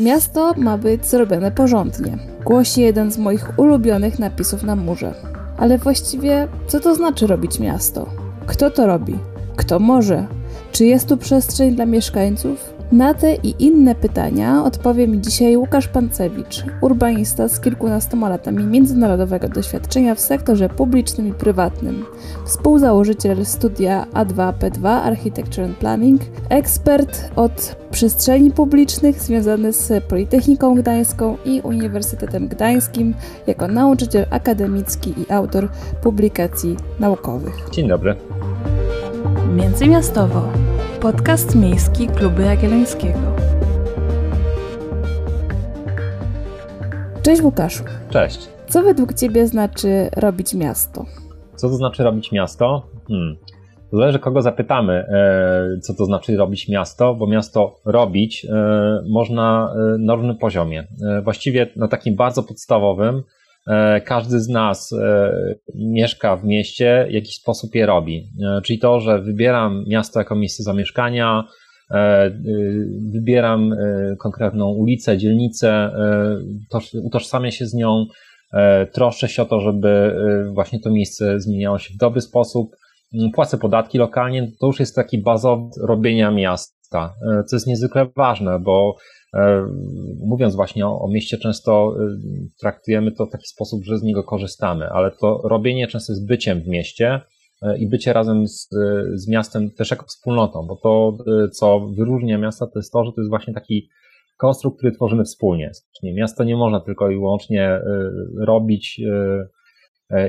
Miasto ma być zrobione porządnie, głosi jeden z moich ulubionych napisów na murze. Ale właściwie, co to znaczy robić miasto? Kto to robi? Kto może? Czy jest tu przestrzeń dla mieszkańców? Na te i inne pytania odpowie mi dzisiaj Łukasz Pancewicz, urbanista z kilkunastoma latami międzynarodowego doświadczenia w sektorze publicznym i prywatnym, współzałożyciel studia A2P2 Architecture and Planning, ekspert od przestrzeni publicznych związany z Politechniką Gdańską i Uniwersytetem Gdańskim jako nauczyciel akademicki i autor publikacji naukowych. Dzień dobry. Międzymiastowo. Podcast miejski Klubu Jagiellońskiego. Cześć Łukaszu. Cześć. Co według Ciebie znaczy robić miasto? Co to znaczy robić miasto? Hmm. Zależy kogo zapytamy, e, co to znaczy robić miasto, bo miasto robić e, można e, na różnym poziomie. Właściwie na takim bardzo podstawowym, każdy z nas mieszka w mieście, w jakiś sposób je robi. Czyli to, że wybieram miasto jako miejsce zamieszkania, wybieram konkretną ulicę, dzielnicę, utożsamiam się z nią, troszczę się o to, żeby właśnie to miejsce zmieniało się w dobry sposób, Mm, płacę podatki lokalnie, to już jest taki bazowy robienia miasta, e, co jest niezwykle ważne, bo e, mówiąc właśnie o, o, mieście, często e, traktujemy to w taki sposób, że z niego korzystamy, ale to robienie często jest byciem w mieście i bycie razem z, z miastem też jako wspólnotą, bo to, co wyróżnia miasta, to jest to, że to jest właśnie taki konstrukt, który tworzymy wspólnie. Miasto nie można tylko i wyłącznie robić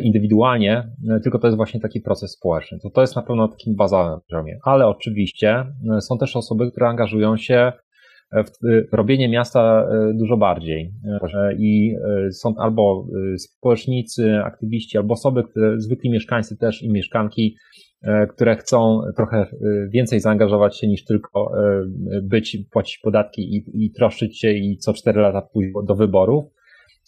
indywidualnie, e, tylko to jest właśnie taki proces społeczny. To, to jest na pewno takim bazowym poziomie. Ale oczywiście e, są też osoby, które angażują się w robienie miasta dużo bardziej. I są albo społecznicy, aktywiści, albo osoby, które, zwykli mieszkańcy też i mieszkanki, które chcą trochę więcej zaangażować się niż tylko być, płacić podatki i, i troszczyć się i co cztery lata pójść do wyborów.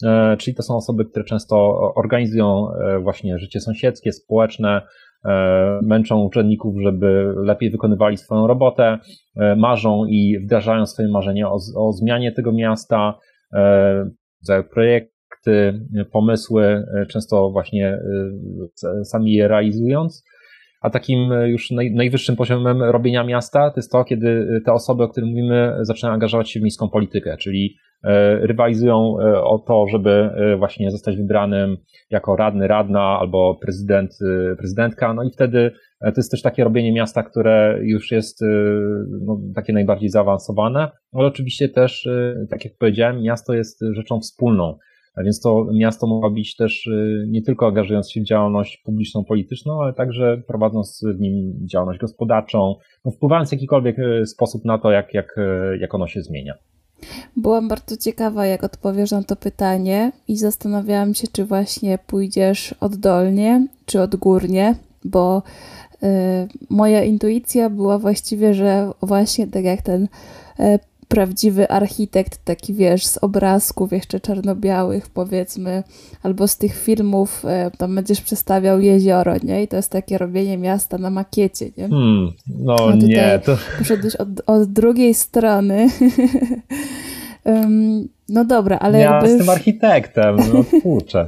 E, czyli to są osoby, które często organizują e, właśnie życie sąsiedzkie, społeczne, e, męczą urzędników, żeby lepiej wykonywali swoją robotę, marzą i wdrażają swoje marzenia o, o zmianie tego miasta, projekty, pomysły, często właśnie sami je realizując. A takim już naj, najwyższym poziomem robienia miasta to jest to, kiedy te osoby, o których mówimy, zaczynają angażować się w miejską politykę, czyli E, rywalizują e, o to, żeby e, właśnie zostać wybranym jako radny, radna albo prezydent, prezydentka. No i wtedy to jest też takie robienie miasta, które już jest no, takie najbardziej zaawansowane, ale oczywiście też, tak jak powiedziałem, miasto jest rzeczą wspólną. Więc to miasto mogło być też nie tylko angażując się w działalność publiczną, polityczną, ale także prowadząc w nim działalność gospodarczą, no, wpływając w jakikolwiek sposób na to, jak, jak, jak ono się zmienia. Byłam bardzo ciekawa, jak odpowiesz na to pytanie i zastanawiałam się, czy właśnie pójdziesz oddolnie, czy odgórnie, bo y, moja intuicja była właściwie, że właśnie tak jak ten y, prawdziwy architekt, taki wiesz, z obrazków jeszcze czarno-białych, powiedzmy, albo z tych filmów, e, tam będziesz przedstawiał jezioro, nie? I to jest takie robienie miasta na makiecie, nie? Hmm, no nie, to... Poszedłeś od, od drugiej strony. um, No dobra, ale ja jakby jestem architektem, no kurczę.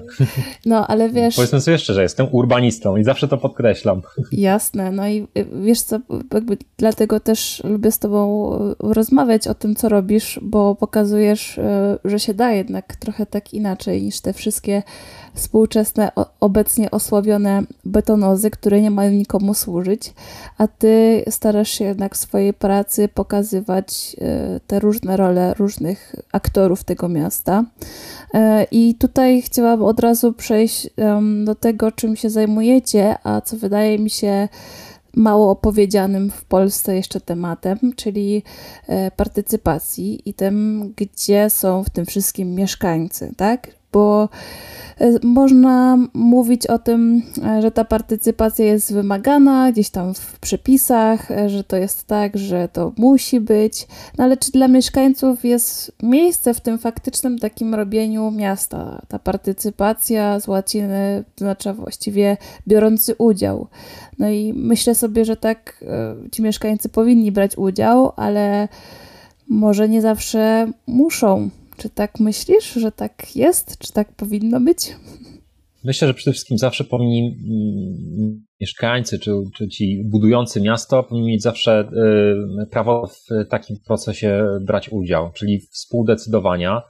No, ale wiesz... Powiedzmy sobie szczerze, jestem urbanistą i zawsze to podkreślam. Jasne, no i y, wiesz co, jakby dlatego też lubię z tobą y, rozmawiać o tym, co robisz, bo pokazujesz, y, że się da jednak trochę tak inaczej niż te wszystkie współczesne, obecnie osławione betonozy, które nie mają nikomu służyć, a ty starasz się jednak w swojej pracy pokazywać te różne role różnych aktorów tego miasta. E, I tutaj chciałabym od razu przejść do tego, czym się zajmujecie, a co wydaje mi się mało opowiedzianym w Polsce jeszcze tematem, czyli e, partycypacji i tym, gdzie są w tym wszystkim mieszkańcy, tak? Bo E, można mówić o tym, e, że ta partycypacja jest wymagana gdzieś tam w przepisach, e, że to jest tak, że to musi być, no ale czy dla mieszkańców jest miejsce w tym faktycznym takim robieniu miasta? Ta partycypacja z łaciny znaczy właściwie biorący udział. No i myślę sobie, że tak ci mieszkańcy powinni brać udział, ale może nie zawsze muszą. Czy tak myślisz, że tak jest? Czy tak powinno być? Myślę, że przede wszystkim zawsze powinni mm, mieszkańcy, czy, czy ci budujący miasto, powinni mieć zawsze y, prawo w takim procesie brać udział, czyli współdecydowania.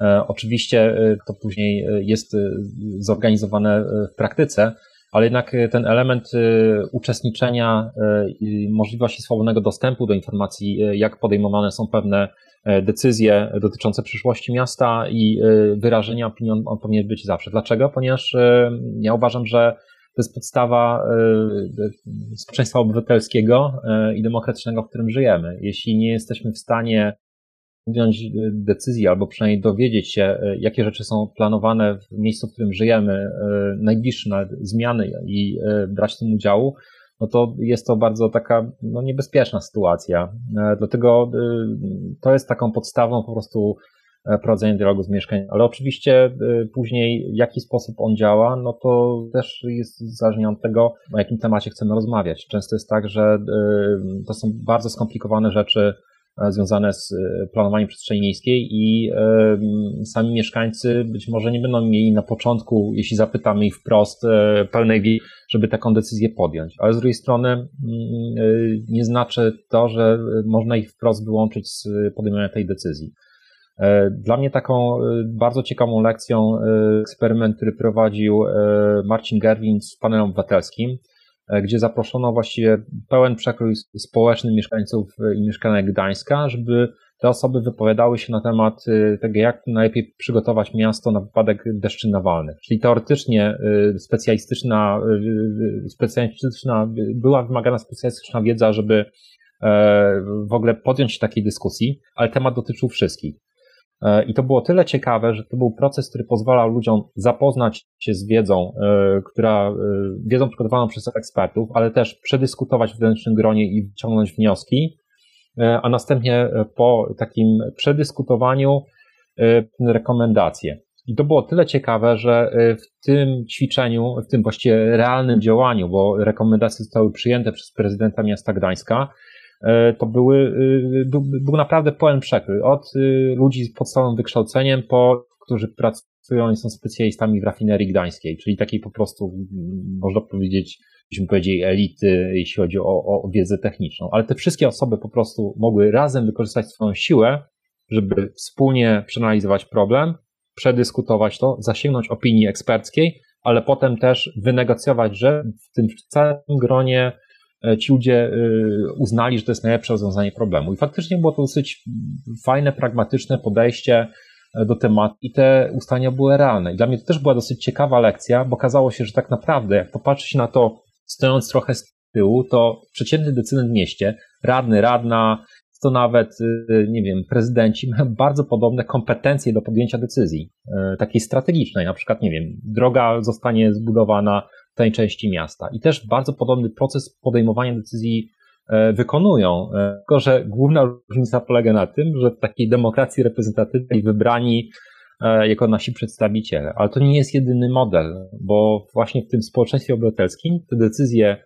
E, oczywiście y, to później jest y, zorganizowane w praktyce, ale jednak ten element uczestniczenia możliwości swobodnego dostępu do informacji, jak podejmowane są pewne decyzje dotyczące przyszłości miasta i e, wyrażenia opinii on, on powinien być zawsze. Dlaczego? Ponieważ e, ja uważam, że to jest podstawa społeczeństwa obywatelskiego i demokratycznego, w którym żyjemy. Jeśli nie jesteśmy w stanie podjąć decyzji albo przynajmniej dowiedzieć się, jakie rzeczy są planowane w miejscu, w którym żyjemy, najbliższe zmiany i brać w tym udziału, no to jest to bardzo taka no, niebezpieczna sytuacja. E, dlatego y, to jest taką podstawą po prostu e, prowadzenia dialogu z mieszkaniem. Ale oczywiście później, w jaki sposób on działa, no to też jest zależnie od tego, o jakim temacie chcemy rozmawiać. Często jest tak, że to są bardzo skomplikowane rzeczy, E, związane z e, planowaniem przestrzeni miejskiej i e, sami mieszkańcy być może nie będą mieli na początku, jeśli zapytamy ich wprost, pełnej wiedzy, żeby taką decyzję podjąć. Ale z drugiej strony nie znaczy to, że można ich wprost wyłączyć z podejmowania tej decyzji. Dla mnie taką bardzo ciekawą lekcją eksperyment, który prowadził Marcin Gerwin z panelem obywatelskim, E, gdzie zaproszono właściwie pełen przekrój społeczny mieszkańców e, i mieszkanek Gdańska, żeby te osoby wypowiadały się na temat e, tego, jak najlepiej przygotować miasto na wypadek deszczy nawalnych. Czyli teoretycznie specjalistyczna, specjalistyczna, była wymagana specjalistyczna wiedza, żeby w ogóle podjąć się takiej dyskusji, ale temat dotyczył wszystkich. E, I to było tyle ciekawe, że to był proces, który pozwalał ludziom zapoznać się z wiedzą, e, która, e, wiedzą przygotowaną przez ekspertów, ale też przedyskutować w wewnętrznym gronie i wyciągnąć wnioski, a następnie po takim przedyskutowaniu rekomendacje. I to było tyle ciekawe, że w tym ćwiczeniu, w tym właściwie realnym działaniu, bo rekomendacje zostały przyjęte przez prezydenta miasta Gdańska, to były, y, był, był naprawdę pełen przekrój. Od y, ludzi z podstawowym wykształceniem, po którzy pracują i są specjalistami w rafinerii gdańskiej, czyli takiej po prostu, można powiedzieć, byśmy powiedzieli, elity, jeśli chodzi o, o wiedzę techniczną. Ale te wszystkie osoby po prostu mogły razem wykorzystać swoją siłę, żeby wspólnie przeanalizować problem, przedyskutować to, zasięgnąć opinii eksperckiej, ale potem też wynegocjować, że w tym całym gronie E, ci ludzie e, uznali, że to jest najlepsze rozwiązanie problemu. I faktycznie było to dosyć fajne, pragmatyczne podejście e, do tematu i te ustalenia były realne. I dla mnie to też była dosyć ciekawa lekcja, bo okazało się, że tak naprawdę, jak popatrzy się na to, stojąc trochę z tyłu, to przeciętny decydent w mieście, radny, radna, to nawet, nie wiem, prezydenci mają bardzo podobne kompetencje do podjęcia decyzji, takiej strategicznej. Na przykład, nie wiem, droga zostanie zbudowana tej części miasta. I też bardzo podobny proces podejmowania decyzji e, wykonują, e, tylko że główna różnica polega na tym, że w takiej demokracji reprezentatywnej wybrani e, jako nasi przedstawiciele. Ale to nie jest jedyny model, bo właśnie w tym społeczeństwie obywatelskim te decyzje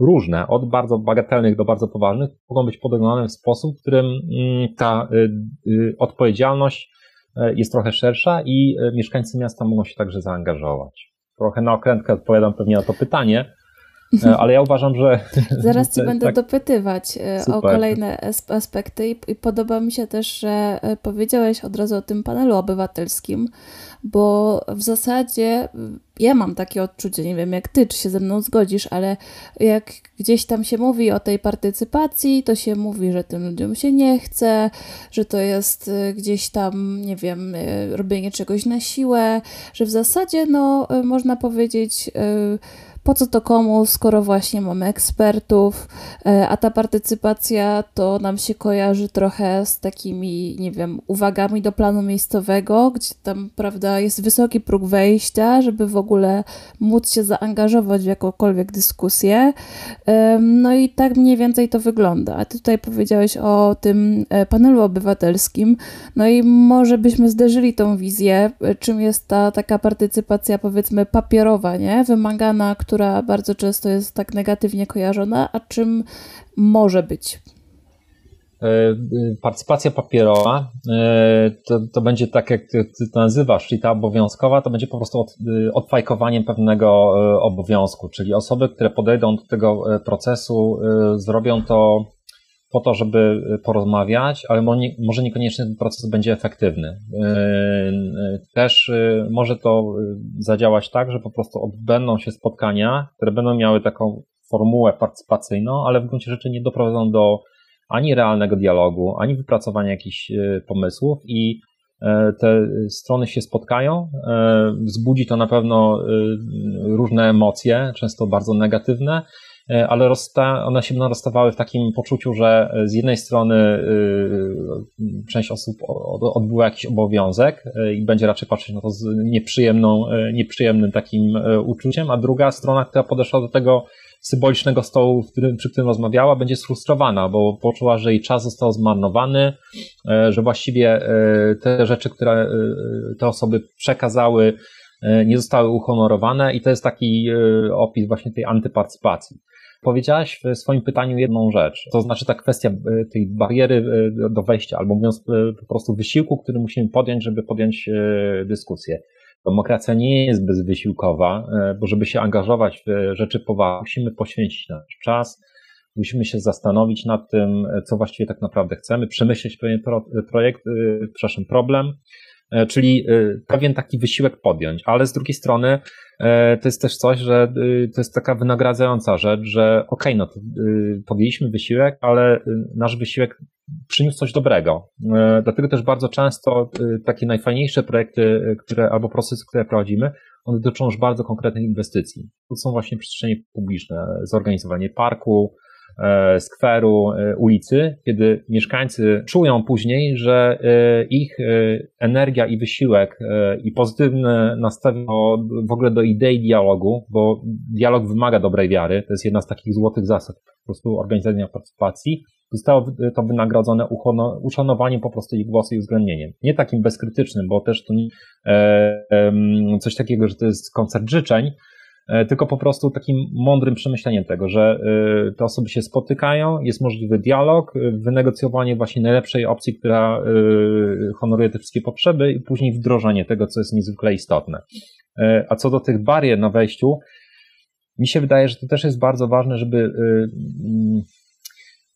różne, od bardzo bagatelnych do bardzo poważnych, mogą być podejmowane w sposób, w którym mm, ta y, y, odpowiedzialność jest trochę szersza i mieszkańcy miasta mogą się także zaangażować trochę na okrętkę odpowiadam pewnie na to pytanie, ale ja uważam, że. Zaraz Ci będę tak... dopytywać e, Super. o kolejne aspekty, i, podoba mi się też, że e, powiedziałeś od razu o tym panelu obywatelskim, bo w zasadzie ja mam takie odczucie, nie wiem jak ty, czy się ze mną zgodzisz, ale jak gdzieś tam się mówi o tej partycypacji, to się mówi, że tym ludziom się nie chce, że to jest gdzieś tam, nie wiem, robienie czegoś na siłę, że w zasadzie, no, można powiedzieć, po co to komu, skoro właśnie mamy ekspertów, e, a ta partycypacja to nam się kojarzy trochę z takimi, nie wiem, uwagami do planu miejscowego, gdzie tam, prawda, jest wysoki próg wejścia, żeby w ogóle móc się zaangażować w jakąkolwiek dyskusję. No i tak mniej więcej to wygląda. A ty tutaj powiedziałeś o tym e, panelu obywatelskim, no i może byśmy zderzyli tą wizję, e, czym jest ta taka partycypacja, powiedzmy, papierowa, nie? Wymagana, która która bardzo często jest tak negatywnie kojarzona, a czym może być? partycypacja papierowa to, to będzie tak, jak ty, to nazywasz, czyli ta obowiązkowa, to będzie po prostu od, odfajkowaniem pewnego obowiązku, czyli osoby, które podejdą do tego procesu, zrobią to po to, żeby porozmawiać, ale może niekoniecznie ten proces będzie efektywny. Też może to zadziałać tak, że po prostu odbędą się spotkania, które będą miały taką formułę partycypacyjną, ale w gruncie rzeczy nie doprowadzą do ani realnego dialogu, ani wypracowania jakichś pomysłów i te strony się spotkają. Wzbudzi to na pewno różne emocje, często bardzo negatywne, ale one się będą rozstawały w takim poczuciu, że z jednej strony część osób odbyła jakiś obowiązek i będzie raczej patrzeć na to z nieprzyjemną, nieprzyjemnym takim uczuciem, a druga strona, która podeszła do tego symbolicznego stołu, którym, przy którym rozmawiała, będzie sfrustrowana, bo poczuła, że jej czas został zmarnowany, e, że właściwie e, te rzeczy, które e, te osoby przekazały, nie zostały uhonorowane i to jest taki opis właśnie tej antypartycypacji. Powiedziałaś w swoim pytaniu jedną rzecz, to znaczy ta kwestia tej bariery do wejścia, albo mówiąc po prostu wysiłku, który musimy podjąć, żeby podjąć dyskusję. Demokracja nie jest bezwysiłkowa, e, bo żeby się angażować w rzeczy poważne, musimy poświęcić nasz czas, musimy się zastanowić nad tym, e, co właściwie tak naprawdę chcemy, przemyśleć pewien projekt, e, przepraszam, problem, czyli pewien taki wysiłek podjąć, ale z drugiej strony to jest też coś, że to jest taka wynagradzająca rzecz, że okej, okay, no to podjęliśmy wysiłek, ale nasz wysiłek przyniósł coś dobrego. E, dlatego też bardzo często e, takie najfajniejsze projekty, e, które, albo procesy, które prowadzimy, one dotyczą już bardzo konkretnych inwestycji. To są właśnie przestrzenie publiczne, zorganizowanie parku, skweru, ulicy, kiedy mieszkańcy czują później, że ich energia i wysiłek i pozytywne nastawienie w ogóle do idei dialogu, bo dialog wymaga dobrej wiary, to jest jedna z takich złotych zasad po prostu organizowania partycypacji, zostało to wynagrodzone uszanowaniem po prostu ich głosu i uwzględnieniem. Nie takim bezkrytycznym, bo też to e, coś takiego, że to jest koncert życzeń, e, tylko po prostu takim mądrym przemyśleniem tego, że e, te osoby się spotykają, jest możliwy dialog, wynegocjowanie właśnie najlepszej opcji, która honoruje te wszystkie potrzeby i później wdrożenie tego, co jest niezwykle istotne. A co do tych barier na wejściu, mi się wydaje, że to też jest bardzo ważne, żeby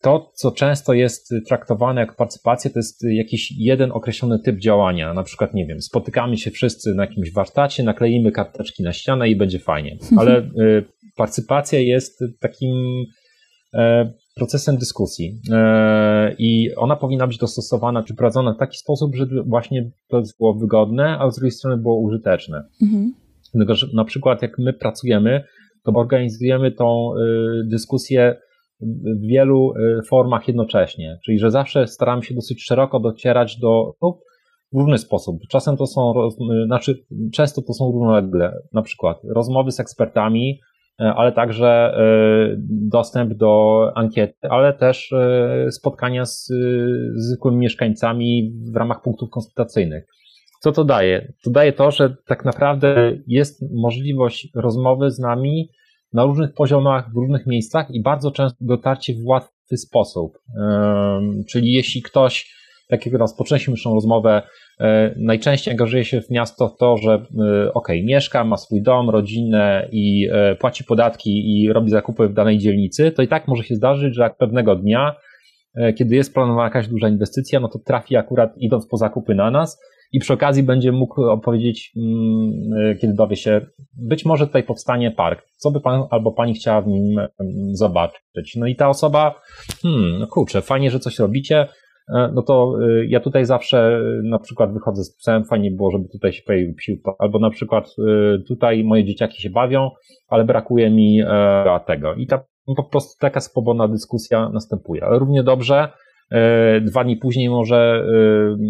to, co często jest traktowane jako partycypacja, to jest jakiś jeden określony typ działania. Na przykład, nie wiem, spotykamy się wszyscy na jakimś warsztacie, nakleimy karteczki na ścianę i będzie fajnie. Ale y, partycypacja jest takim e, procesem dyskusji e, i ona powinna być dostosowana czy prowadzona w taki sposób, żeby właśnie to było wygodne, a z drugiej strony było użyteczne. Mhm. Dlatego, że na przykład jak my pracujemy, to organizujemy tą y, dyskusję w wielu y, formach jednocześnie. Czyli, że zawsze staramy się dosyć szeroko docierać do osób w różny sposób. Czasem to są, y, znaczy, często to są równolegle, na przykład rozmowy z ekspertami, y, ale także dostęp do ankiety, ale też spotkania z zwykłymi mieszkańcami w ramach punktów konsultacyjnych. Co to daje? To daje to, że tak naprawdę jest możliwość rozmowy z nami na różnych poziomach, w różnych miejscach i bardzo często dotarcie w łatwy sposób. Czyli jeśli ktoś, tak jak rozpoczęliśmy naszą rozmowę, e, najczęściej angażuje się w miasto w to, że e, ok, mieszka, ma swój dom, rodzinę i e, płaci podatki i robi zakupy w danej dzielnicy, to i tak może się zdarzyć, że jak pewnego dnia, kiedy jest planowana jakaś duża inwestycja, no to trafi akurat idąc po zakupy na nas i przy okazji będzie mógł opowiedzieć, mm, e, kiedy dowie się, być może tutaj powstanie park, co by pan albo pani chciała w nim zobaczyć. No i ta osoba, hmm, no kurczę, fajnie, że coś robicie, e, no to e, ja tutaj zawsze na przykład wychodzę z psem, fajnie było, żeby tutaj się pojawił albo na przykład tutaj moje dzieciaki się bawią, ale brakuje mi tego. I ta po prostu taka swobodna dyskusja następuje. Ale równie dobrze dwa dni później może e,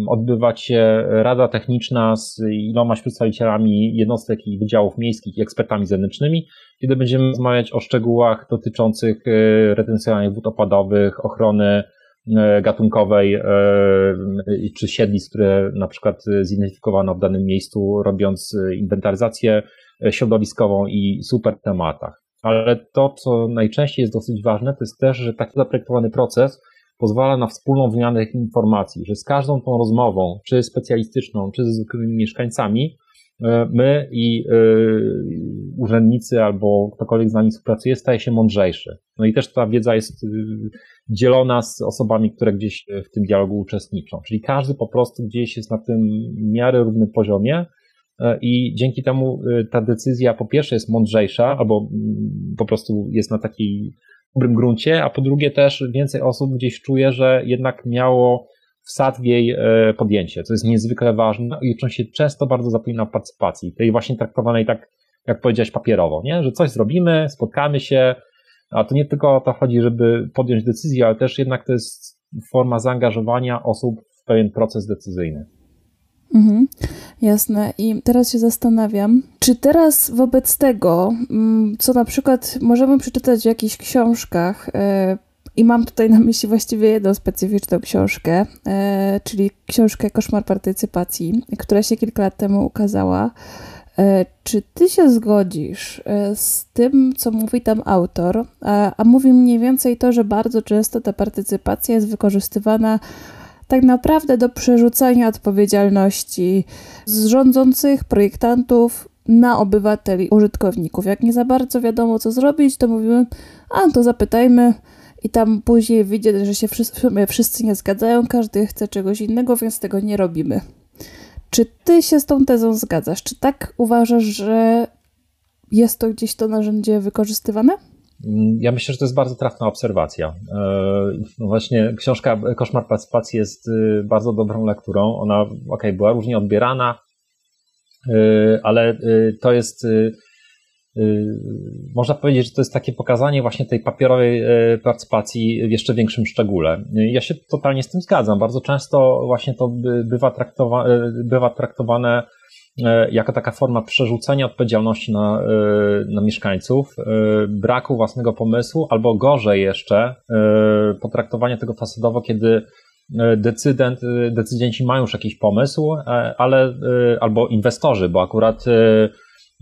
odbywać się rada techniczna z ilomaś przedstawicielami jednostek i wydziałów miejskich i ekspertami zewnętrznymi, kiedy będziemy rozmawiać o szczegółach dotyczących e, retencjonalnych wód opadowych, ochrony gatunkowej czy siedlisk, które na przykład zidentyfikowano w danym miejscu, robiąc inwentaryzację środowiskową i super tematach. Ale to, co najczęściej jest dosyć ważne, to jest też, że taki zaprojektowany proces pozwala na wspólną wymianę informacji, że z każdą tą rozmową, czy specjalistyczną, czy ze zwykłymi mieszkańcami, e, my i urzędnicy albo ktokolwiek z nami współpracuje staje się mądrzejszy. No i też ta wiedza jest dzielona z osobami, które gdzieś w tym dialogu uczestniczą. Czyli każdy po prostu gdzieś jest na tym miarę równym poziomie E, i dzięki temu e, ta decyzja po pierwsze jest mądrzejsza, albo mm, po prostu jest na takiej dobrym gruncie, a po drugie też więcej osób gdzieś czuje, że jednak miało wsad w jej e, podjęcie, co jest niezwykle ważne i czym się często bardzo zapomina partycypacji, tej właśnie traktowanej tak, jak powiedziałeś, papierowo, nie? że coś zrobimy, spotkamy się, a to nie tylko o to chodzi, żeby podjąć decyzję, ale też jednak to jest forma zaangażowania osób w pewien proces decyzyjny. Mhm, jasne. I teraz się zastanawiam, czy teraz wobec tego, mm, co na przykład możemy przeczytać w jakichś książkach, e, i mam tutaj na myśli właściwie jedną specyficzną książkę, e, czyli książkę Koszmar Partycypacji, która się kilka lat temu ukazała. E, czy ty się zgodzisz z tym, co mówi tam autor? A, a mówi mniej więcej to, że bardzo często ta partycypacja jest wykorzystywana tak naprawdę do przerzucania odpowiedzialności z rządzących, projektantów na obywateli, użytkowników. Jak nie za bardzo wiadomo, co zrobić, to mówimy, a to zapytajmy. I tam później widzę, że się wszyscy, wszyscy nie zgadzają, każdy chce czegoś innego, więc tego nie robimy. Czy ty się z tą tezą zgadzasz? Czy tak uważasz, że jest to gdzieś to narzędzie wykorzystywane? Ja myślę, że to jest bardzo trafna obserwacja. E, no właśnie książka Koszmar Partycypacji jest y, bardzo dobrą lekturą. Ona, ok, była różnie odbierana, y, ale to jest, można powiedzieć, że to jest takie pokazanie właśnie tej papierowej partycypacji w jeszcze większym szczególe. Ja się totalnie z tym zgadzam. Bardzo często właśnie to bywa, traktowa bywa traktowane E, jako taka forma przerzucenia odpowiedzialności na, e, na mieszkańców, e, braku własnego pomysłu, albo gorzej jeszcze, potraktowanie tego fasadowo, kiedy decydent, decydenci mają już jakiś pomysł, ale albo inwestorzy, bo akurat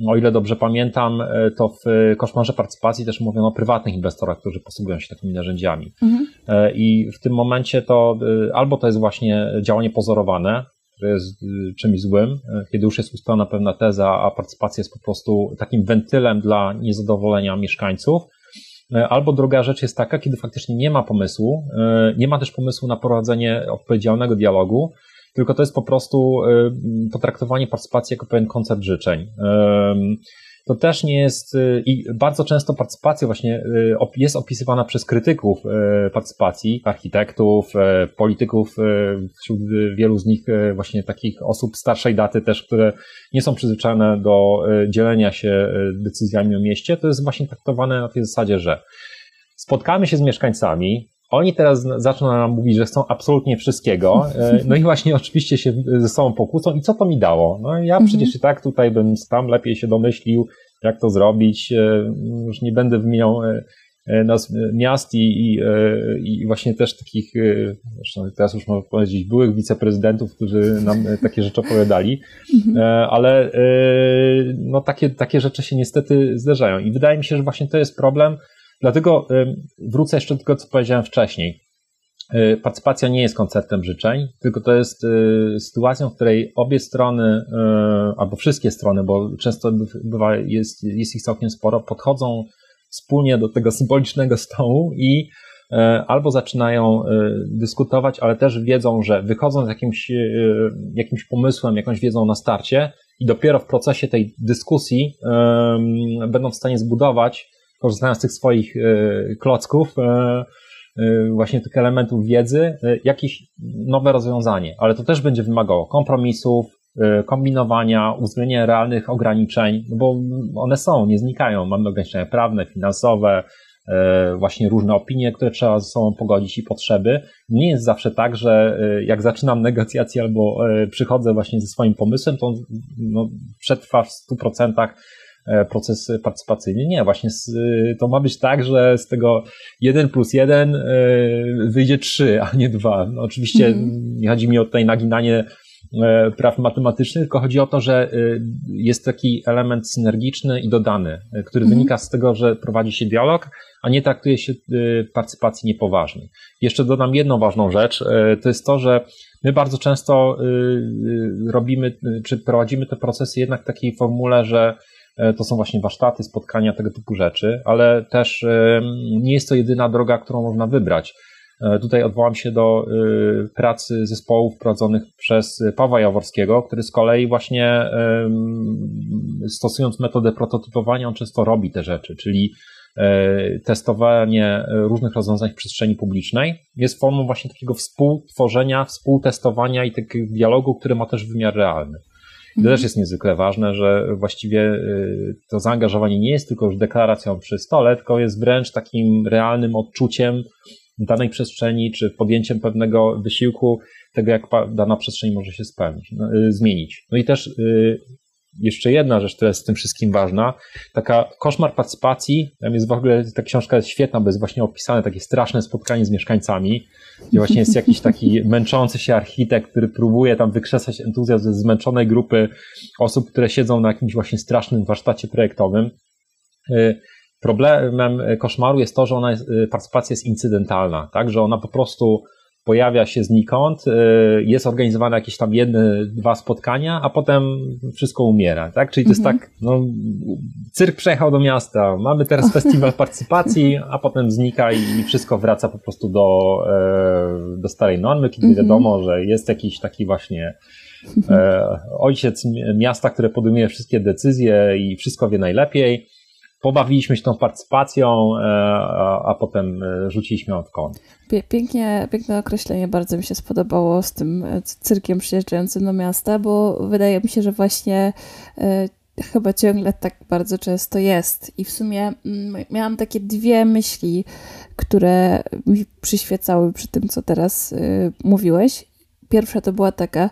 o ile dobrze pamiętam, to w koszmarze partycypacji też mówiono o prywatnych inwestorach, którzy posługują się takimi narzędziami. Mhm. I w tym momencie to albo to jest właśnie działanie pozorowane, które jest y, czymś złym, e, kiedy już jest ustalona pewna teza, a partycypacja jest po prostu takim wentylem dla niezadowolenia mieszkańców. E, albo druga rzecz jest taka, kiedy faktycznie nie ma pomysłu, e, nie ma też pomysłu na prowadzenie odpowiedzialnego dialogu, tylko to jest po prostu potraktowanie partycypacji jako pewien koncert życzeń to też nie jest y, i bardzo często partycypacja właśnie y, jest opisywana przez krytyków y, partycypacji, architektów, polityków, wśród wielu z nich właśnie takich osób starszej daty też, które nie są przyzwyczajone do dzielenia się decyzjami o mieście, to jest właśnie traktowane na tej zasadzie, że spotkamy się z mieszkańcami, oni teraz zaczną nam mówić, że chcą absolutnie wszystkiego, no i właśnie oczywiście się ze sobą pokłócą i co to mi dało? No ja mhm. przecież i tak tutaj bym tam lepiej się domyślił, jak to zrobić. E, już nie będę wymieniał e, e, nas, miast i, i, i właśnie też takich, zresztą teraz już można powiedzieć, byłych wiceprezydentów, którzy nam takie rzeczy opowiadali, mhm. ale no takie, takie rzeczy się niestety zdarzają i wydaje mi się, że właśnie to jest problem, dlatego wrócę jeszcze do tego, co powiedziałem wcześniej. Y, partycypacja nie jest konceptem życzeń, tylko to jest y, sytuacją, w której obie strony, y, albo wszystkie strony, bo często bywa, jest, jest ich całkiem sporo, podchodzą wspólnie do tego symbolicznego stołu i albo zaczynają dyskutować, ale też wiedzą, że wychodzą z jakimś, jakimś pomysłem, jakąś wiedzą na starcie i dopiero w procesie tej dyskusji będą w stanie zbudować, korzystając z tych swoich klocków, Y, właśnie tych elementów wiedzy, jakieś nowe rozwiązanie, ale to też będzie wymagało kompromisów, kombinowania, uwzględnienia realnych ograniczeń, bo one są, nie znikają. Mamy ograniczenia prawne, finansowe, właśnie różne opinie, które trzeba ze sobą pogodzić i potrzeby. Nie jest zawsze tak, że jak zaczynam negocjacje albo przychodzę właśnie ze swoim pomysłem, to no, przetrwa w 100% E, proces partycypacyjny. Nie, właśnie to ma być tak, że z tego 1 plus 1 e, wyjdzie 3, a nie 2. No oczywiście mhm. nie chodzi mi o tutaj naginanie praw matematycznych, tylko chodzi o to, że jest taki element synergiczny i dodany, który mhm. wynika z tego, że prowadzi się dialog, a nie traktuje się partycypacji niepoważnej. Jeszcze dodam jedną ważną rzecz, to jest to, że my bardzo często robimy, czy prowadzimy te procesy jednak w takiej formule, że E, to są właśnie warsztaty, spotkania, tego typu rzeczy, ale też e, nie jest to jedyna droga, którą można wybrać. E, tutaj odwołam się do pracy zespołów prowadzonych przez Pawła Jaworskiego, który z kolei właśnie stosując metodę prototypowania, on często robi te rzeczy, czyli testowanie różnych rozwiązań w przestrzeni publicznej jest formą właśnie takiego współtworzenia, współtestowania i takiego dialogu, który ma też wymiar realny. To też jest niezwykle ważne, że właściwie y, to zaangażowanie nie jest tylko już deklaracją przy stole, tylko jest wręcz takim realnym odczuciem danej przestrzeni, czy podjęciem pewnego wysiłku tego, jak dana przestrzeń może się spełnić, no, y, zmienić. No i też y, jeszcze jedna rzecz, która jest w tym wszystkim ważna, taka koszmar partycypacji, tam jest w ogóle, ta książka jest świetna, bo jest właśnie opisane takie straszne spotkanie z mieszkańcami, gdzie właśnie jest jakiś taki męczący się architekt, który próbuje tam wykrzesać entuzjazm ze zmęczonej grupy osób, które siedzą na jakimś właśnie strasznym warsztacie projektowym. Y, problemem koszmaru jest to, że ona jest, y, partycypacja jest incydentalna, tak, że ona po prostu pojawia się znikąd, y, jest organizowane jakieś tam jedne, dwa spotkania, a potem wszystko umiera, tak? Czyli to jest mhm. tak, no, cyrk przejechał do miasta, mamy teraz festiwal partycypacji, a potem znika i wszystko wraca po prostu do, e, do starej normy, kiedy mhm. wiadomo, że jest jakiś taki właśnie e, ojciec miasta, który podejmuje wszystkie decyzje i wszystko wie najlepiej, pobawiliśmy się tą partycypacją, e, a, potem e, rzuciliśmy ją w kąt. Pięknie, piękne określenie, bardzo mi się spodobało z tym e, cyrkiem przyjeżdżającym do miasta, bo wydaje mi się, że właśnie chyba ciągle tak bardzo często jest. I w sumie mm, miałam takie dwie myśli, które mi przyświecały przy tym, co teraz mówiłeś. Pierwsza to była taka,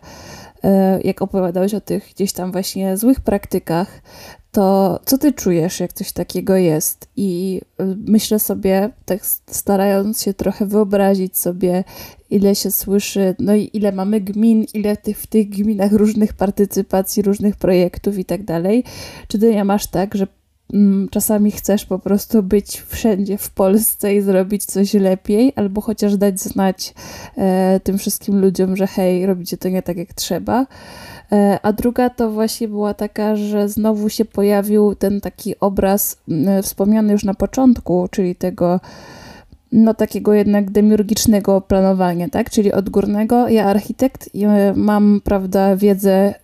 jak opowiadałeś o tych gdzieś tam właśnie złych praktykach, to co ty czujesz, jak coś takiego jest? I y, myślę sobie, tak starając się trochę wyobrazić sobie, ile się słyszy, no i ile mamy gmin, ile tych, w tych gminach różnych partycypacji, różnych projektów i tak dalej. Czy ty nie masz tak, że czasami chcesz po prostu być wszędzie w Polsce i zrobić coś lepiej, albo chociaż dać znać e, tym wszystkim ludziom, że hej, robicie to nie tak jak trzeba. E, a druga to właśnie była taka, że znowu się pojawił ten taki obraz wspomniany już na początku, czyli tego no takiego jednak demiurgicznego planowania, tak? Czyli odgórnego. Ja architekt e, mam, prawda, wiedzę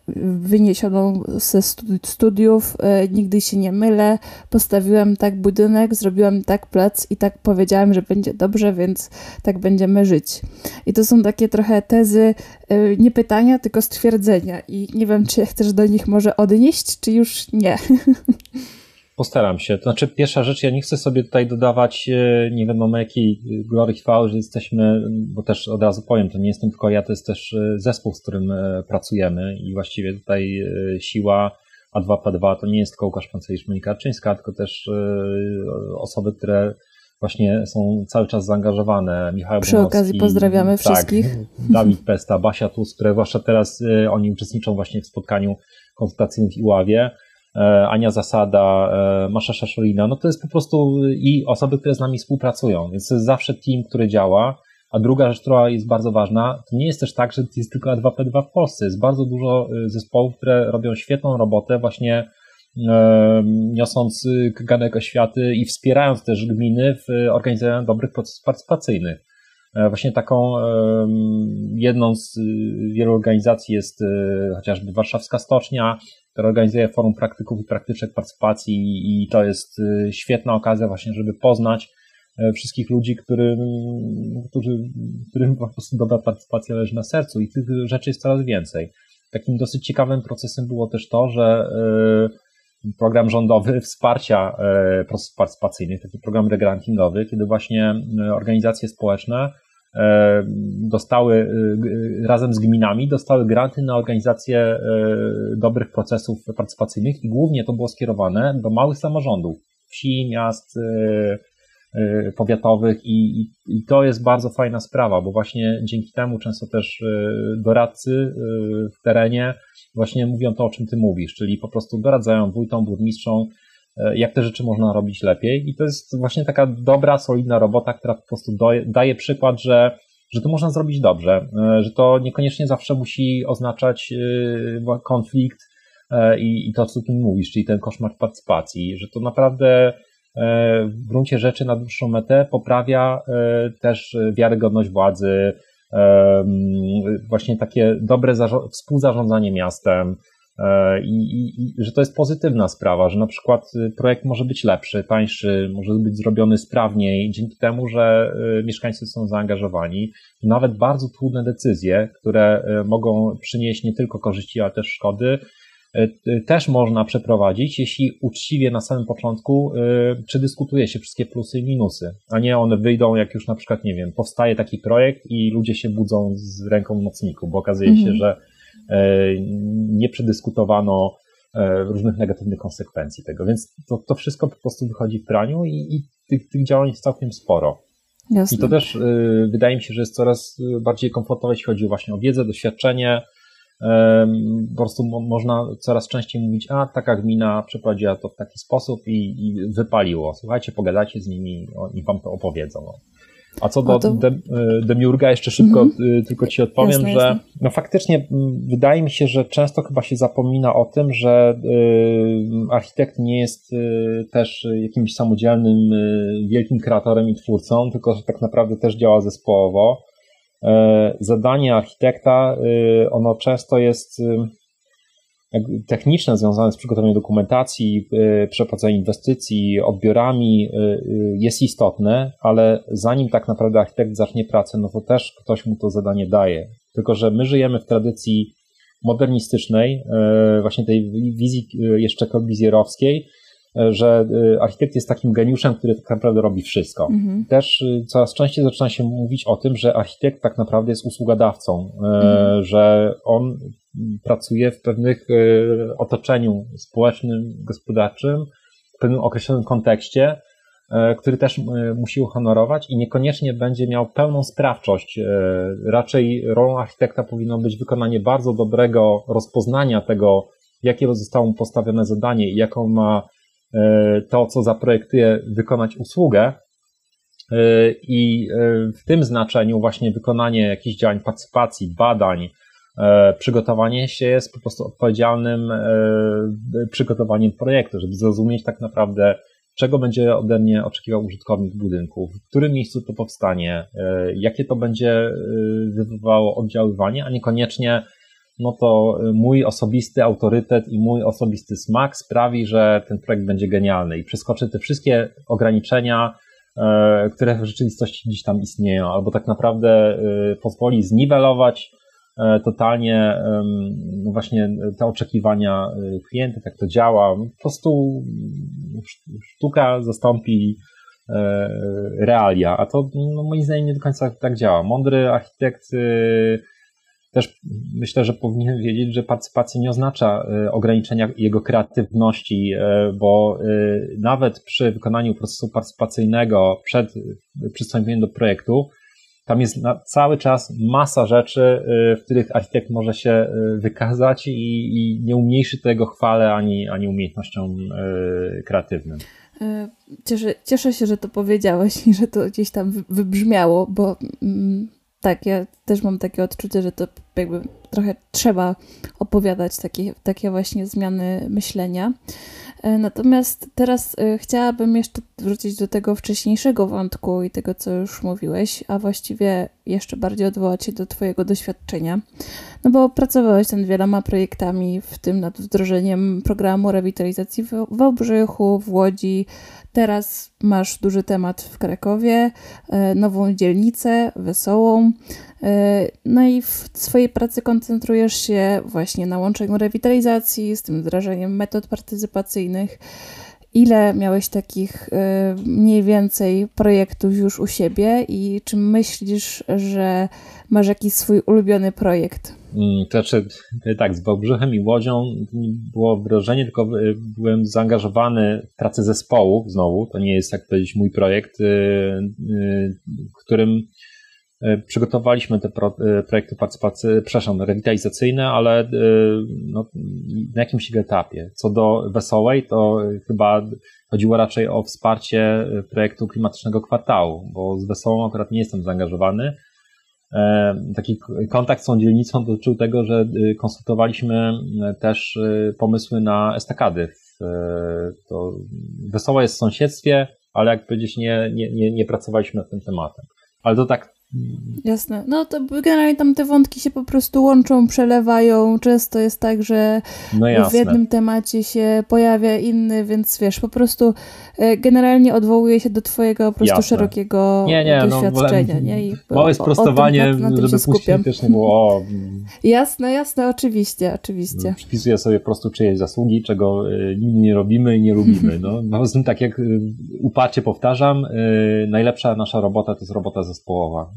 wyniesioną ze studiów, e, nigdy się nie mylę. Postawiłem tak budynek, zrobiłem tak plac i tak powiedziałem, że będzie dobrze, więc tak będziemy żyć. I to są takie trochę tezy, e, nie pytania, tylko stwierdzenia i nie wiem, czy chcesz do nich może odnieść, czy już nie. Postaram się. To znaczy, pierwsza rzecz, ja nie chcę sobie tutaj dodawać e, nie wiadomo jakiej glory chwały, że jesteśmy, bo też od razu powiem, to nie jestem tylko ja, to jest też e, zespół, z którym e, pracujemy i właściwie tutaj siła A2P2 to nie jest tylko Łukasz Pancewicz, Monika Czyńska, tylko też osoby, które właśnie są cały czas zaangażowane. Michał Przy Bonowski, okazji pozdrawiamy tak, wszystkich. Dawid Pesta, Basia Tus, które zwłaszcza teraz oni uczestniczą właśnie w spotkaniu konsultacyjnym w Iławie. E, Ania Zasada, e, Masza Szaszolina, no to jest po prostu i osoby, które z nami współpracują, więc to jest zawsze team, który działa. A druga rzecz, która jest bardzo ważna, to nie jest też tak, że jest tylko A2P2 w Polsce. Jest bardzo dużo e, zespołów, które robią świetną robotę właśnie niosąc kaganek oświaty i wspierając też gminy w organizowaniu dobrych procesów partycypacyjnych. Właśnie taką jedną z wielu organizacji jest chociażby Warszawska Stocznia, która organizuje forum praktyków i praktyczek partycypacji i to jest y, świetna okazja właśnie, żeby poznać e, wszystkich ludzi, którym, którzy, którym po prostu dobra partycypacja leży na sercu i tych rzeczy jest coraz więcej. Takim dosyć ciekawym procesem było też to, że e, program rządowy wsparcia e, procesów partycypacyjnych, taki program regrantingowy, kiedy właśnie organizacje społeczne E, dostały e, razem z gminami, dostały granty na organizację e, dobrych procesów partycypacyjnych i głównie to było skierowane do małych samorządów, wsi, miast, powiatowych i, i, i, to jest bardzo fajna sprawa, bo właśnie dzięki temu często też doradcy w terenie właśnie mówią to, o czym ty mówisz, czyli po prostu doradzają wójtom, burmistrzom, jak te rzeczy można robić lepiej. I to jest właśnie taka dobra, solidna robota, która po prostu daje przykład, że że to można zrobić dobrze, e, że to niekoniecznie zawsze musi oznaczać e, konflikt e, i, i to, co ty mówisz, czyli ten koszmar partycypacji, że to naprawdę w gruncie rzeczy na dłuższą metę poprawia też wiarygodność władzy, właśnie takie dobre współzarządzanie miastem, E, I, i, I, że to jest pozytywna sprawa, że na przykład y, projekt może być lepszy, tańszy, może być zrobiony sprawniej, dzięki temu, że y, mieszkańcy są zaangażowani. Nawet bardzo trudne decyzje, które y, mogą przynieść nie tylko korzyści, ale też szkody, też można przeprowadzić, jeśli uczciwie na samym początku przedyskutuje się wszystkie plusy i minusy, a nie one wyjdą, jak już na przykład, nie wiem, powstaje taki projekt i ludzie się budzą z ręką w nocniku, bo okazuje się, mhm. że E, nie przedyskutowano e, różnych negatywnych konsekwencji tego. Więc to, to wszystko po prostu wychodzi w praniu i, i tych, tych działań jest całkiem sporo. Jasne. I to też y, wydaje mi się, że jest coraz bardziej komfortowe, jeśli chodzi właśnie o wiedzę, doświadczenie. Y, po prostu mo, można coraz częściej mówić, a taka gmina przeprowadziła to w taki sposób i, i wypaliło. Słuchajcie, pogadajcie z nimi i wam to opowiedzą. A co do to... de, Demiurga, jeszcze szybko mm-hmm. tylko Ci odpowiem, jasne, że jasne. no faktycznie wydaje mi się, że często chyba się zapomina o tym, że y, architekt nie jest y, też jakimś samodzielnym, y, wielkim kreatorem i twórcą, tylko że tak naprawdę też działa zespołowo. Zadanie architekta, ono często jest techniczne związane z przygotowaniem dokumentacji, y, przeprowadzeniem inwestycji, odbiorami y, y, jest istotne, ale zanim tak naprawdę architekt zacznie pracę, no to też ktoś mu to zadanie daje. Tylko, że my żyjemy w tradycji modernistycznej, właśnie tej wizji jeszcze korbizjerowskiej, że architekt jest takim geniuszem, który tak naprawdę robi wszystko. Mhm. Też coraz częściej zaczyna się mówić o tym, że architekt tak naprawdę jest usługodawcą, mhm. że on pracuje w pewnych e, otoczeniu społecznym, gospodarczym, w pewnym określonym kontekście, e, który też e, musi uhonorować i niekoniecznie będzie miał pełną sprawczość. Raczej rolą architekta powinno być wykonanie bardzo dobrego rozpoznania tego, jakie zostało mu postawione zadanie i jaką ma to, co zaprojektuje, wykonać usługę. I w tym znaczeniu właśnie wykonanie jakichś działań partycypacji, badań, E, przygotowanie się jest po prostu odpowiedzialnym e, przygotowaniem projektu, żeby zrozumieć tak naprawdę, czego będzie ode mnie oczekiwał użytkownik budynku, w którym miejscu to powstanie, e, jakie to będzie wywołało oddziaływanie, a niekoniecznie no to mój osobisty autorytet i mój osobisty smak sprawi, że ten projekt będzie genialny i przeskoczy te wszystkie ograniczenia, które w rzeczywistości gdzieś tam istnieją, albo tak naprawdę pozwoli zniwelować E, totalnie no właśnie te oczekiwania e, klientów, jak to działa. Po prostu sztuka zastąpi e, realia, a to no, moim zdaniem nie do końca tak działa. Mądry architekt też myślę, że powinien wiedzieć, że partycypacja nie oznacza ograniczenia jego kreatywności, bo nawet przy wykonaniu procesu partycypacyjnego przed przystąpieniem do projektu, tam jest cały czas masa rzeczy, y, w których architekt może się y, wykazać i, i nie umniejszy tego chwale ani, ani umiejętnościom y, kreatywnym. Cieszę, cieszę się, że to powiedziałeś i że to gdzieś tam wybrzmiało, bo mm, tak, ja też mam takie odczucie, że to jakby trochę trzeba opowiadać takie, takie właśnie zmiany myślenia. E, natomiast teraz e, chciałabym jeszcze wrócić do tego wcześniejszego wątku i tego, co już mówiłeś, a właściwie jeszcze bardziej odwołać się do Twojego doświadczenia. No bo pracowałeś nad wieloma projektami, w tym nad wdrożeniem programu rewitalizacji w Wałbrzychu, w Łodzi. Teraz masz duży temat w Krakowie, e, nową dzielnicę, wesołą. E, no i w swojej pracy koncentrujesz się właśnie na łączeniu rewitalizacji z tym wdrażaniem metod partycypacyjnych. Ile miałeś takich e, mniej więcej projektów już u siebie i czy myślisz, że masz jakiś swój ulubiony projekt? Mm, znaczy, tak, z Wałbrzychem i Łodzią było wrażenie, tylko byłem zaangażowany w pracę zespołu znowu. To nie jest, jak powiedzieć, mój projekt, y, y, którym y, przygotowaliśmy te projekty partycypacji, przepraszam, rewitalizacyjne, ale no, na jakimś etapie. Co do Wesołej, to chyba chodziło raczej o wsparcie projektu klimatycznego kwartału, bo z Wesołą akurat nie jestem zaangażowany, E, taki kontakt z tą dzielnicą dotyczył tego, że konsultowaliśmy e, też pomysły na estakady. To wesołe jest w sąsiedztwie, ale jak powiedzieć, nie, nie, nie, nie pracowaliśmy nad tym tematem. Ale to tak Jasne. No to generalnie tam te wątki się po prostu łączą, przelewają. Często jest tak, że no w jednym temacie się pojawia inny, więc wiesz, po prostu e, generalnie odwołuje się do twojego po prostu jasne. szerokiego nie, nie, no, doświadczenia. No, nie? I małe sprostowanie, o, tym, żeby później też nie było o... Jasne, jasne, oczywiście, oczywiście. Przypisuję sobie po prostu czyjeś zasługi, czego e, nigdy nie robimy i nie lubimy. No. Poza tym, tak jak e, uparcie powtarzam, najlepsza nasza robota to jest robota zespołowa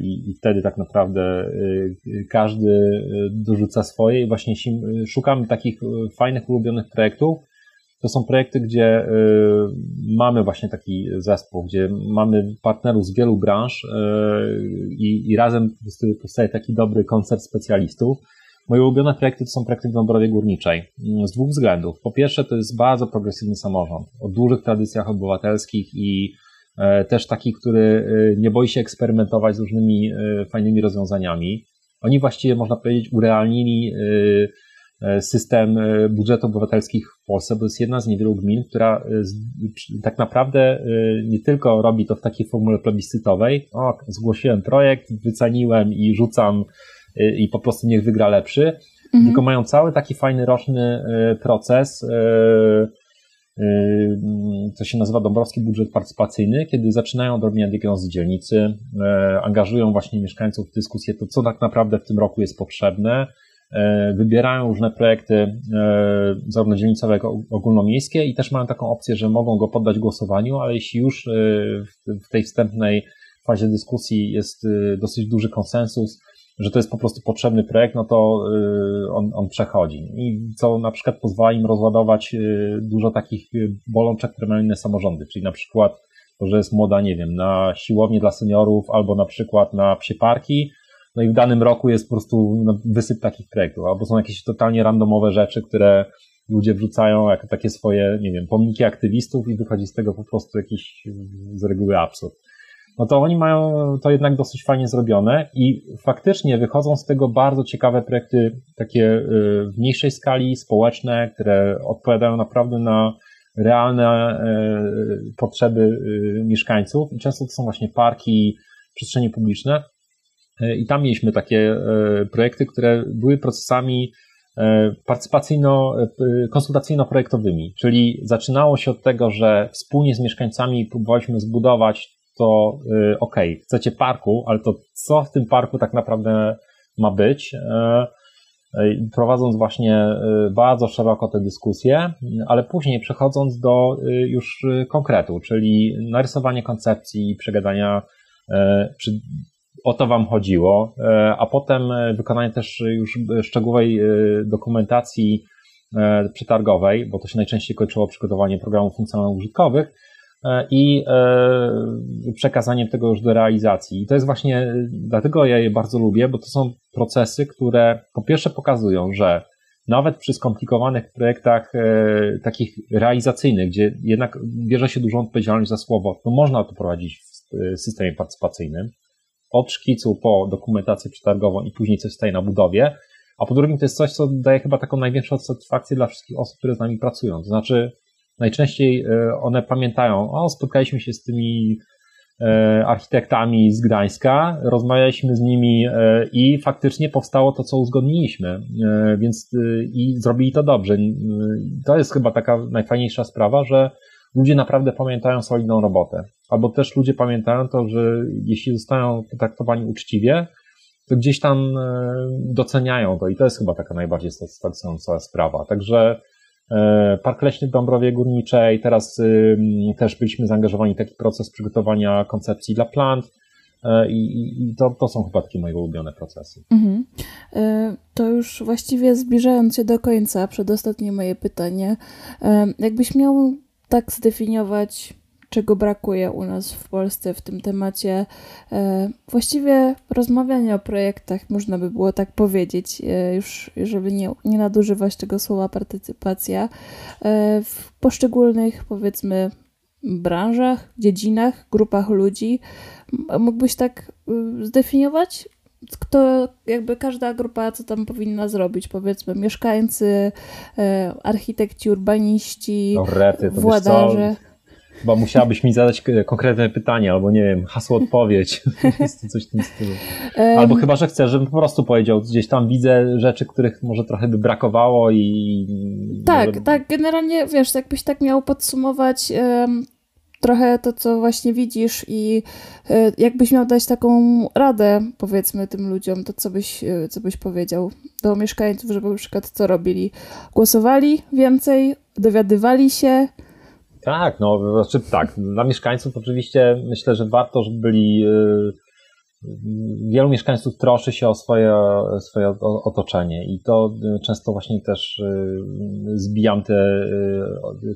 i, i wtedy tak naprawdę e, każdy e, dorzuca swoje i właśnie szukamy takich fajnych, ulubionych projektów. To są projekty, gdzie mamy właśnie taki zespół, gdzie mamy partnerów z wielu branż i, i razem powstaje taki dobry koncert specjalistów. Moje ulubione projekty to są projekty w Dąbrowie Górniczej z dwóch względów. Po pierwsze, to jest bardzo progresywny samorząd o dużych tradycjach obywatelskich i E, też taki, który e, nie boi się eksperymentować z różnymi e, fajnymi rozwiązaniami. Oni właściwie, można powiedzieć, urealnili system budżetu obywatelskich w Polsce, bo jest jedna z niewielu gmin, która tak naprawdę nie tylko robi to w takiej formule plebiscytowej, o, zgłosiłem projekt, wyceniłem i rzucam i po prostu niech wygra lepszy, mhm. tylko mają cały taki fajny roczny proces, co się nazywa Dąbrowski Budżet Partycypacyjny, kiedy zaczynają odrobinę diagnozy dzielnicy, e, angażują właśnie mieszkańców w dyskusję, to co tak naprawdę w tym roku jest potrzebne, e, wybierają różne projekty e, zarówno dzielnicowe, jak i ogólnomiejskie i też mają taką opcję, że mogą go poddać głosowaniu, ale jeśli już w tej wstępnej fazie dyskusji jest dosyć duży konsensus, że to jest po prostu potrzebny projekt, no to y, on, on przechodzi. I co na przykład pozwala im rozładować y, dużo takich y, bolączek, które mają inne samorządy, czyli na przykład to, że jest moda, nie wiem, na siłownię dla seniorów albo na przykład na psie parki, no i w danym roku jest po prostu no, wysyp takich projektów, albo są jakieś totalnie randomowe rzeczy, które ludzie wrzucają jako takie swoje, nie wiem, pomniki aktywistów i wychodzi z tego po prostu jakiś z reguły absurd no to oni mają to jednak dosyć fajnie zrobione i faktycznie wychodzą z tego bardzo ciekawe projekty, takie y, w mniejszej skali, społeczne, które odpowiadają naprawdę na realne y, potrzeby y, mieszkańców i często to są właśnie parki, przestrzenie publiczne. I tam mieliśmy takie projekty, które były procesami partycypacyjno-konsultacyjno-projektowymi, czyli zaczynało się od tego, że wspólnie z mieszkańcami próbowaliśmy zbudować to y, ok, chcecie parku, ale to co w tym parku tak naprawdę ma być? E, e, prowadząc właśnie y, bardzo szeroko te dyskusje, ale później przechodząc do y, już konkretu, czyli narysowanie koncepcji, przegadania, czy o to Wam chodziło, a potem wykonanie też już szczegółowej dokumentacji przetargowej, bo to się najczęściej kończyło przygotowanie programów funkcjonalnych użytkowych, i e, przekazaniem tego już do realizacji. I to jest właśnie, dlatego ja je bardzo lubię, bo to są procesy, które po pierwsze pokazują, że nawet przy skomplikowanych projektach e, takich realizacyjnych, gdzie jednak bierze się dużą odpowiedzialność za słowo, to można to prowadzić w systemie partycypacyjnym, od szkicu po dokumentację przetargową i później coś staje na budowie, a po drugim to jest coś, co daje chyba taką największą satysfakcję dla wszystkich osób, które z nami pracują. To znaczy, najczęściej e, one pamiętają, o, spotkaliśmy się z tymi e, architektami z Gdańska, rozmawialiśmy z nimi e, i faktycznie powstało to, co uzgodniliśmy, więc i zrobili to dobrze. To jest chyba taka najfajniejsza sprawa, że ludzie naprawdę pamiętają solidną robotę. Albo też ludzie pamiętają to, że jeśli zostają potraktowani uczciwie, to gdzieś tam doceniają to i to jest chyba taka najbardziej satysfakcjonująca sprawa. Także Park Leśny w Dąbrowie Górniczej, teraz też byliśmy zaangażowani w taki proces przygotowania koncepcji dla plant. i, i to, to są chyba takie moje ulubione procesy. Mhm. To już właściwie zbliżając się do końca, przedostatnie moje pytanie. Jakbyś miał tak zdefiniować czego brakuje u nas w Polsce w tym temacie. E, właściwie rozmawianie o projektach, można by było tak powiedzieć, e, już żeby nie, nie nadużywać tego słowa partycypacja, e, w poszczególnych powiedzmy branżach, dziedzinach, grupach ludzi. Mógłbyś tak zdefiniować, kto, jakby każda grupa, co tam powinna zrobić, powiedzmy, mieszkańcy, architekci, urbaniści, włodarze. Chyba musiałabyś mi zadać konkretne pytanie, albo nie wiem, hasło odpowiedź, coś w tym stylu. Albo um, chyba, że chcesz, żebym po prostu powiedział, gdzieś tam widzę rzeczy, których może trochę by brakowało i... Tak, może... tak, generalnie wiesz, jakbyś tak miał podsumować um, trochę to, co właśnie widzisz i um, jakbyś miał dać taką radę, powiedzmy, tym ludziom, to co byś, e, co byś powiedział do mieszkańców, żeby na przykład co robili? Głosowali więcej, dowiadywali się, tak, no, znaczy tak, dla mieszkańców oczywiście myślę, że warto, żeby byli y, wielu mieszkańców troszy się o swoje, swoje otoczenie i to y, często właśnie też y, zbijam te,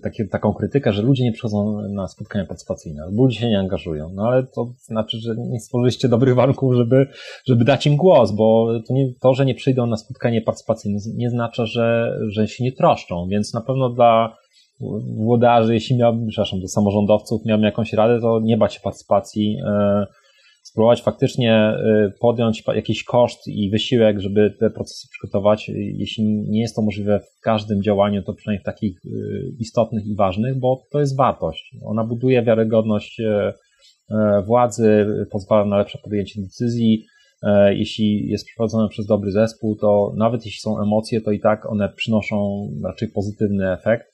takie, taką krytykę, że ludzie nie przychodzą na spotkania partycypacyjne, bo ludzie się nie angażują. No ale to znaczy, że nie stworzyliście dobrych warunków, żeby, żeby dać im głos, bo to, nie, to, że nie przyjdą na spotkanie partycypacyjne nie znaczy, że, że się nie troszczą, więc na pewno dla włodarzy, jeśli miałbym, przepraszam, do samorządowców miałbym jakąś radę, to nie bać się partycypacji, e, spróbować faktycznie e, podjąć jakiś koszt i wysiłek, żeby te procesy przygotować. Jeśli nie jest to możliwe w każdym działaniu, to przynajmniej w takich e, istotnych i ważnych, bo to jest wartość. Ona buduje wiarygodność władzy, pozwala na lepsze podjęcie decyzji. Jeśli jest przeprowadzone przez dobry zespół, to nawet jeśli są emocje, to i tak one przynoszą raczej pozytywny efekt.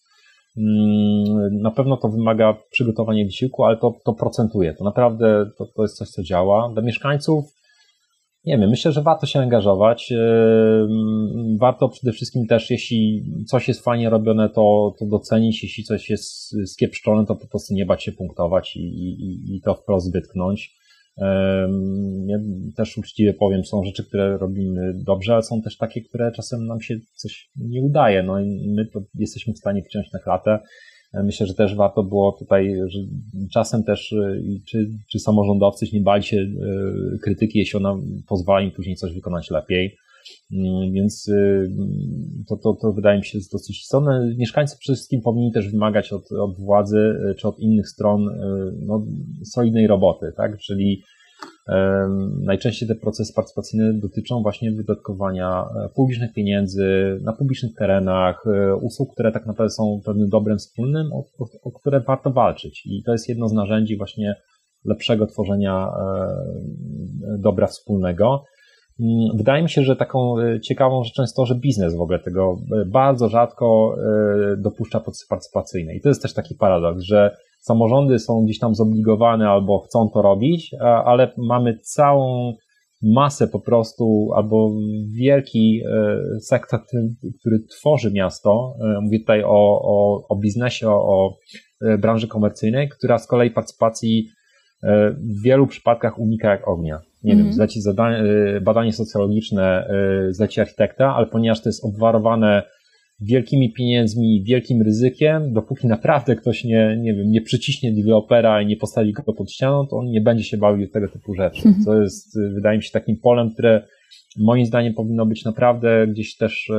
Mm, na pewno to wymaga przygotowania wysiłku, ale to, to procentuje. To naprawdę to, to jest coś, co działa. Dla mieszkańców, nie wiem, myślę, że warto się angażować. Warto przede wszystkim też, jeśli coś jest fajnie robione, to, to docenić. Jeśli coś jest skiepszczone, to po prostu nie bać się punktować i, i, i to wprost wytknąć. Ja też uczciwie powiem, są rzeczy, które robimy dobrze, ale są też takie, które czasem nam się coś nie udaje. No i my to jesteśmy w stanie wciąć na klatę. E, myślę, że też warto było tutaj, że czasem też e, czy, czy samorządowcy nie bali się e, krytyki, jeśli ona pozwala im później coś wykonać lepiej. Mm, więc to, to, to wydaje mi się dosyć istotne. Mieszkańcy przede wszystkim powinni też wymagać od, od władzy czy od innych stron no, solidnej roboty, tak? Czyli Najczęściej te procesy partycypacyjne dotyczą właśnie wydatkowania e, publicznych pieniędzy na publicznych terenach, e, usług, które tak naprawdę są pewnym dobrem wspólnym, o, o, o które warto walczyć. I to jest jedno z narzędzi właśnie lepszego tworzenia e, dobra wspólnego. Mm, wydaje mi się, że taką ciekawą rzeczą jest to, że biznes w ogóle tego bardzo rzadko dopuszcza procesy partycypacyjne. I to jest też taki paradoks, że samorządy są gdzieś tam zobligowane albo chcą to robić, ale mamy całą masę po prostu, albo wielki e, sektor, który tworzy miasto. E, mówię tutaj o, o, o biznesie, o, o e, branży komercyjnej, która z kolei partycypacji w wielu przypadkach unika jak ognia. Nie mm -hmm. wiem, zleci zadanie, badanie socjologiczne, zleci architekta, ale ponieważ to jest obwarowane wielkimi pieniędzmi, wielkim ryzykiem, dopóki naprawdę ktoś nie, nie wiem, nie przyciśnie dewelopera i nie postawi go pod ścianą, to on nie będzie się bawił tego typu rzeczy. Mhm. Co jest, wydaje mi się, takim polem, które moim zdaniem powinno być naprawdę gdzieś też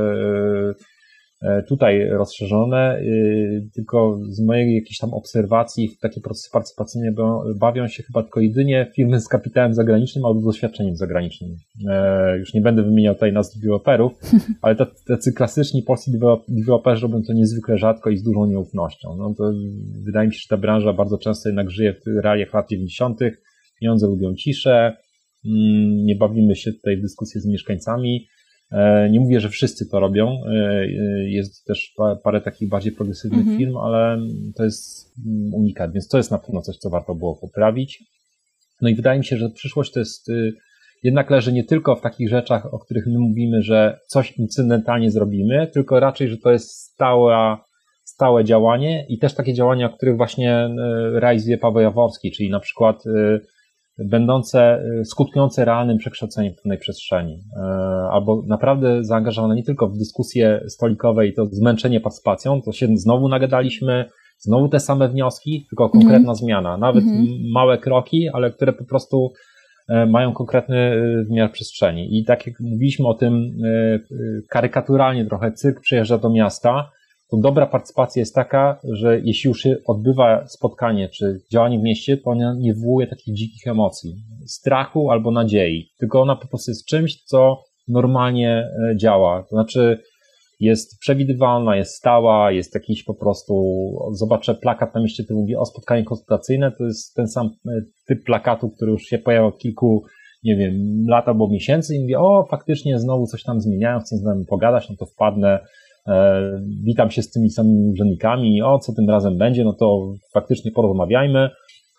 tutaj rozszerzone, y, tylko z mojej jakiejś tam obserwacji w takie procesy partycypacyjne bawią się chyba tylko jedynie firmy z kapitałem zagranicznym albo z doświadczeniem zagranicznym. E, już nie będę wymieniał tutaj nazw deweloperów, ale tacy klasyczni polscy deweloperzy robią to niezwykle rzadko i z dużą nieufnością. No to wydaje mi się, że ta branża bardzo często jednak żyje w realiach lat 90., pieniądze lubią ciszę, mm, nie bawimy się tutaj w dyskusję z mieszkańcami, E, nie mówię, że wszyscy to robią. E, e, jest też parę takich bardziej progresywnych mhm. firm, ale to jest unikat, więc to jest na pewno coś, co warto było poprawić. No i wydaje mi się, że przyszłość to jest y, jednak leży nie tylko w takich rzeczach, o których my mówimy, że coś incydentalnie zrobimy, tylko raczej, że to jest stała, stałe działanie i też takie działania, o których właśnie realizuje Paweł Jaworski, czyli na przykład będące, skutkujące realnym przekształceniem pewnej przestrzeni, albo naprawdę zaangażowane nie tylko w dyskusje stolikowe i to zmęczenie partycypacją, to się znowu nagadaliśmy, znowu te same wnioski, tylko konkretna mm. zmiana, nawet mm. małe kroki, ale które po prostu E, mają konkretny wymiar przestrzeni. I tak jak mówiliśmy o tym karykaturalnie trochę, cyrk przyjeżdża do miasta, to dobra partycypacja jest taka, że jeśli już się odbywa spotkanie czy działanie w mieście, to ona nie wywołuje takich dzikich emocji, strachu albo nadziei, tylko ona po prostu jest czymś, co normalnie działa. To znaczy, jest przewidywalna, jest stała, jest jakiś po prostu, zobaczę plakat na mieście, który mówi o spotkanie konsultacyjne, to jest ten sam e, typ plakatu, który już się pojawia od kilku, nie wiem, lat albo miesięcy i mówię, o faktycznie znowu coś tam zmieniają, chcę z nami pogadać, no to wpadnę, e, witam się z tymi samymi urzędnikami, o co tym razem będzie, no to faktycznie porozmawiajmy,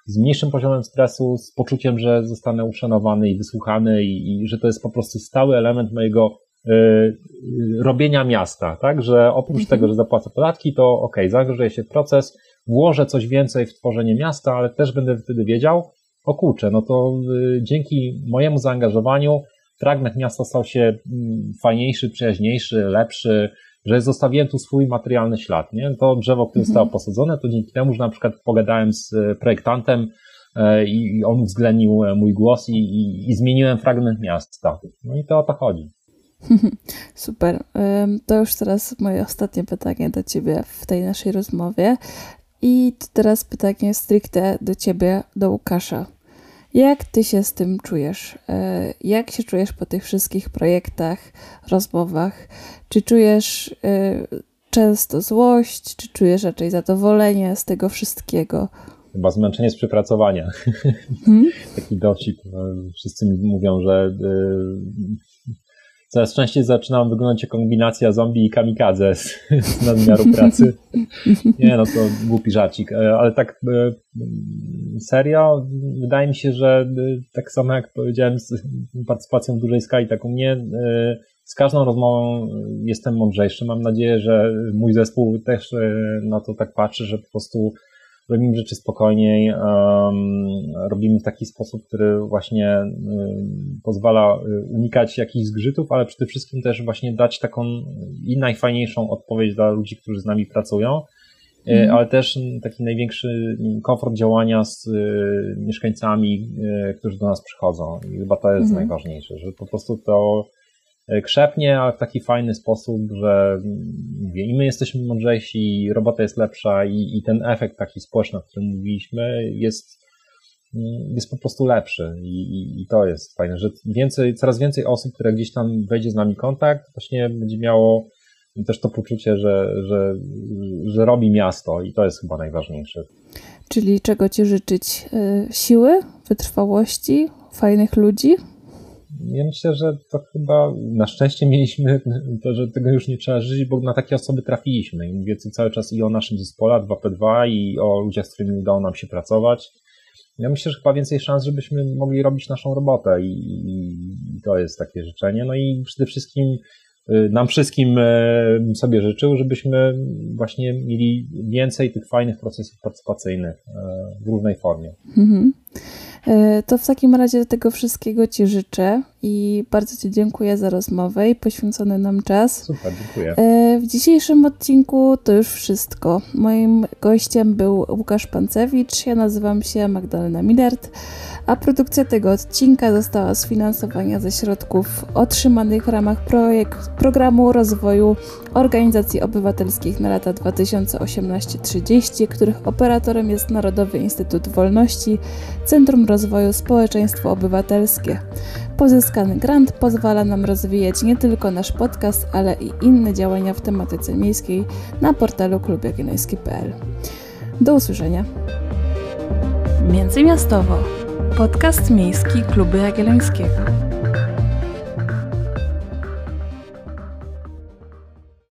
z mniejszym poziomem stresu, z poczuciem, że zostanę uszanowany i wysłuchany i, i że to jest po prostu stały element mojego Y, y, robienia miasta, tak? Że oprócz mhm. tego, że zapłacę podatki, to ok, zaangażuję się w proces, włożę coś więcej w tworzenie miasta, ale też będę wtedy wiedział, o kurczę, no to y, dzięki mojemu zaangażowaniu fragment miasta stał się mm, fajniejszy, przyjaźniejszy, lepszy, że zostawiłem tu swój materialny ślad, nie? To drzewo, które mhm. zostało posadzone, to dzięki temu, że na przykład pogadałem z projektantem e, i on uwzględnił e, mój głos i, i, i zmieniłem fragment miasta. No i to o to chodzi. Super. To już teraz moje ostatnie pytanie do Ciebie w tej naszej rozmowie. I teraz pytanie stricte do Ciebie, do Łukasza. Jak Ty się z tym czujesz? E, jak się czujesz po tych wszystkich projektach, rozmowach? Czy czujesz e, często złość, czy czujesz raczej zadowolenie z tego wszystkiego? Chyba zmęczenie z przepracowania. Hmm? Taki dowcip. Wszyscy mi mówią, że e, coraz częściej zaczynam wyglądać jak kombinacja zombie i kamikadze z, z nadmiaru pracy. Nie, no to głupi żarcik, e, ale tak e, serio, wydaje mi się, że e, tak samo jak powiedziałem z partycypacją w dużej skali, tak u mnie z każdą rozmową jestem mądrzejszy. Mam nadzieję, że mój zespół też na to tak patrzy, że po prostu robimy rzeczy spokojniej, robimy w taki sposób, który właśnie pozwala y, unikać jakichś zgrzytów, ale przede wszystkim też właśnie dać taką i najfajniejszą odpowiedź dla ludzi, którzy z nami pracują, mm. ale też taki największy komfort działania z y, mieszkańcami, y, którzy do nas przychodzą. I chyba to jest mm. najważniejsze, że po prostu to E, krzepnie, ale w taki fajny sposób, że mówię, i my jesteśmy mądrzejsi, robota jest lepsza i, i ten efekt taki społeczny, o którym mówiliśmy, jest, mm, jest po prostu lepszy I, i, i, to jest fajne, że więcej, coraz więcej osób, które gdzieś tam wejdzie z nami kontakt, właśnie będzie miało też to poczucie, że, że, że robi miasto i to jest chyba najważniejsze. Czyli czego Ci życzyć? E, siły, wytrwałości, fajnych ludzi? Ja myślę, że to chyba na szczęście mieliśmy to, że tego już nie trzeba żyć, bo na takie osoby trafiliśmy. I mówię tu cały czas i o naszym zespole 2P2 i o ludziach, z którymi udało nam się pracować. Ja myślę, że chyba więcej szans, żebyśmy mogli robić naszą robotę i, i to jest takie życzenie. No i przede wszystkim y, nam wszystkim y, sobie życzył, żebyśmy właśnie mieli więcej tych fajnych procesów partycypacyjnych y, w różnej formie. Mhm. E, to w takim razie tego wszystkiego Ci życzę i bardzo Ci dziękuję za rozmowę i poświęcony nam czas. Super, dziękuję. E, w dzisiejszym odcinku to już wszystko. Moim gościem był Łukasz Pancewicz, ja nazywam się Magdalena Millert, a produkcja tego odcinka została sfinansowana ze środków otrzymanych w ramach projekt, programu rozwoju organizacji obywatelskich na lata 2018-30, których operatorem jest Narodowy Instytut Wolności, Centrum Rozwoju Społeczeństwo Obywatelskie. Pozyskany grant pozwala nam rozwijać nie tylko nasz podcast, ale i inne działania w tematyce miejskiej na portalu klubjagielloński.pl. Do usłyszenia. Międzymiastowo. Podcast miejski Kluby Jagiellońskiego.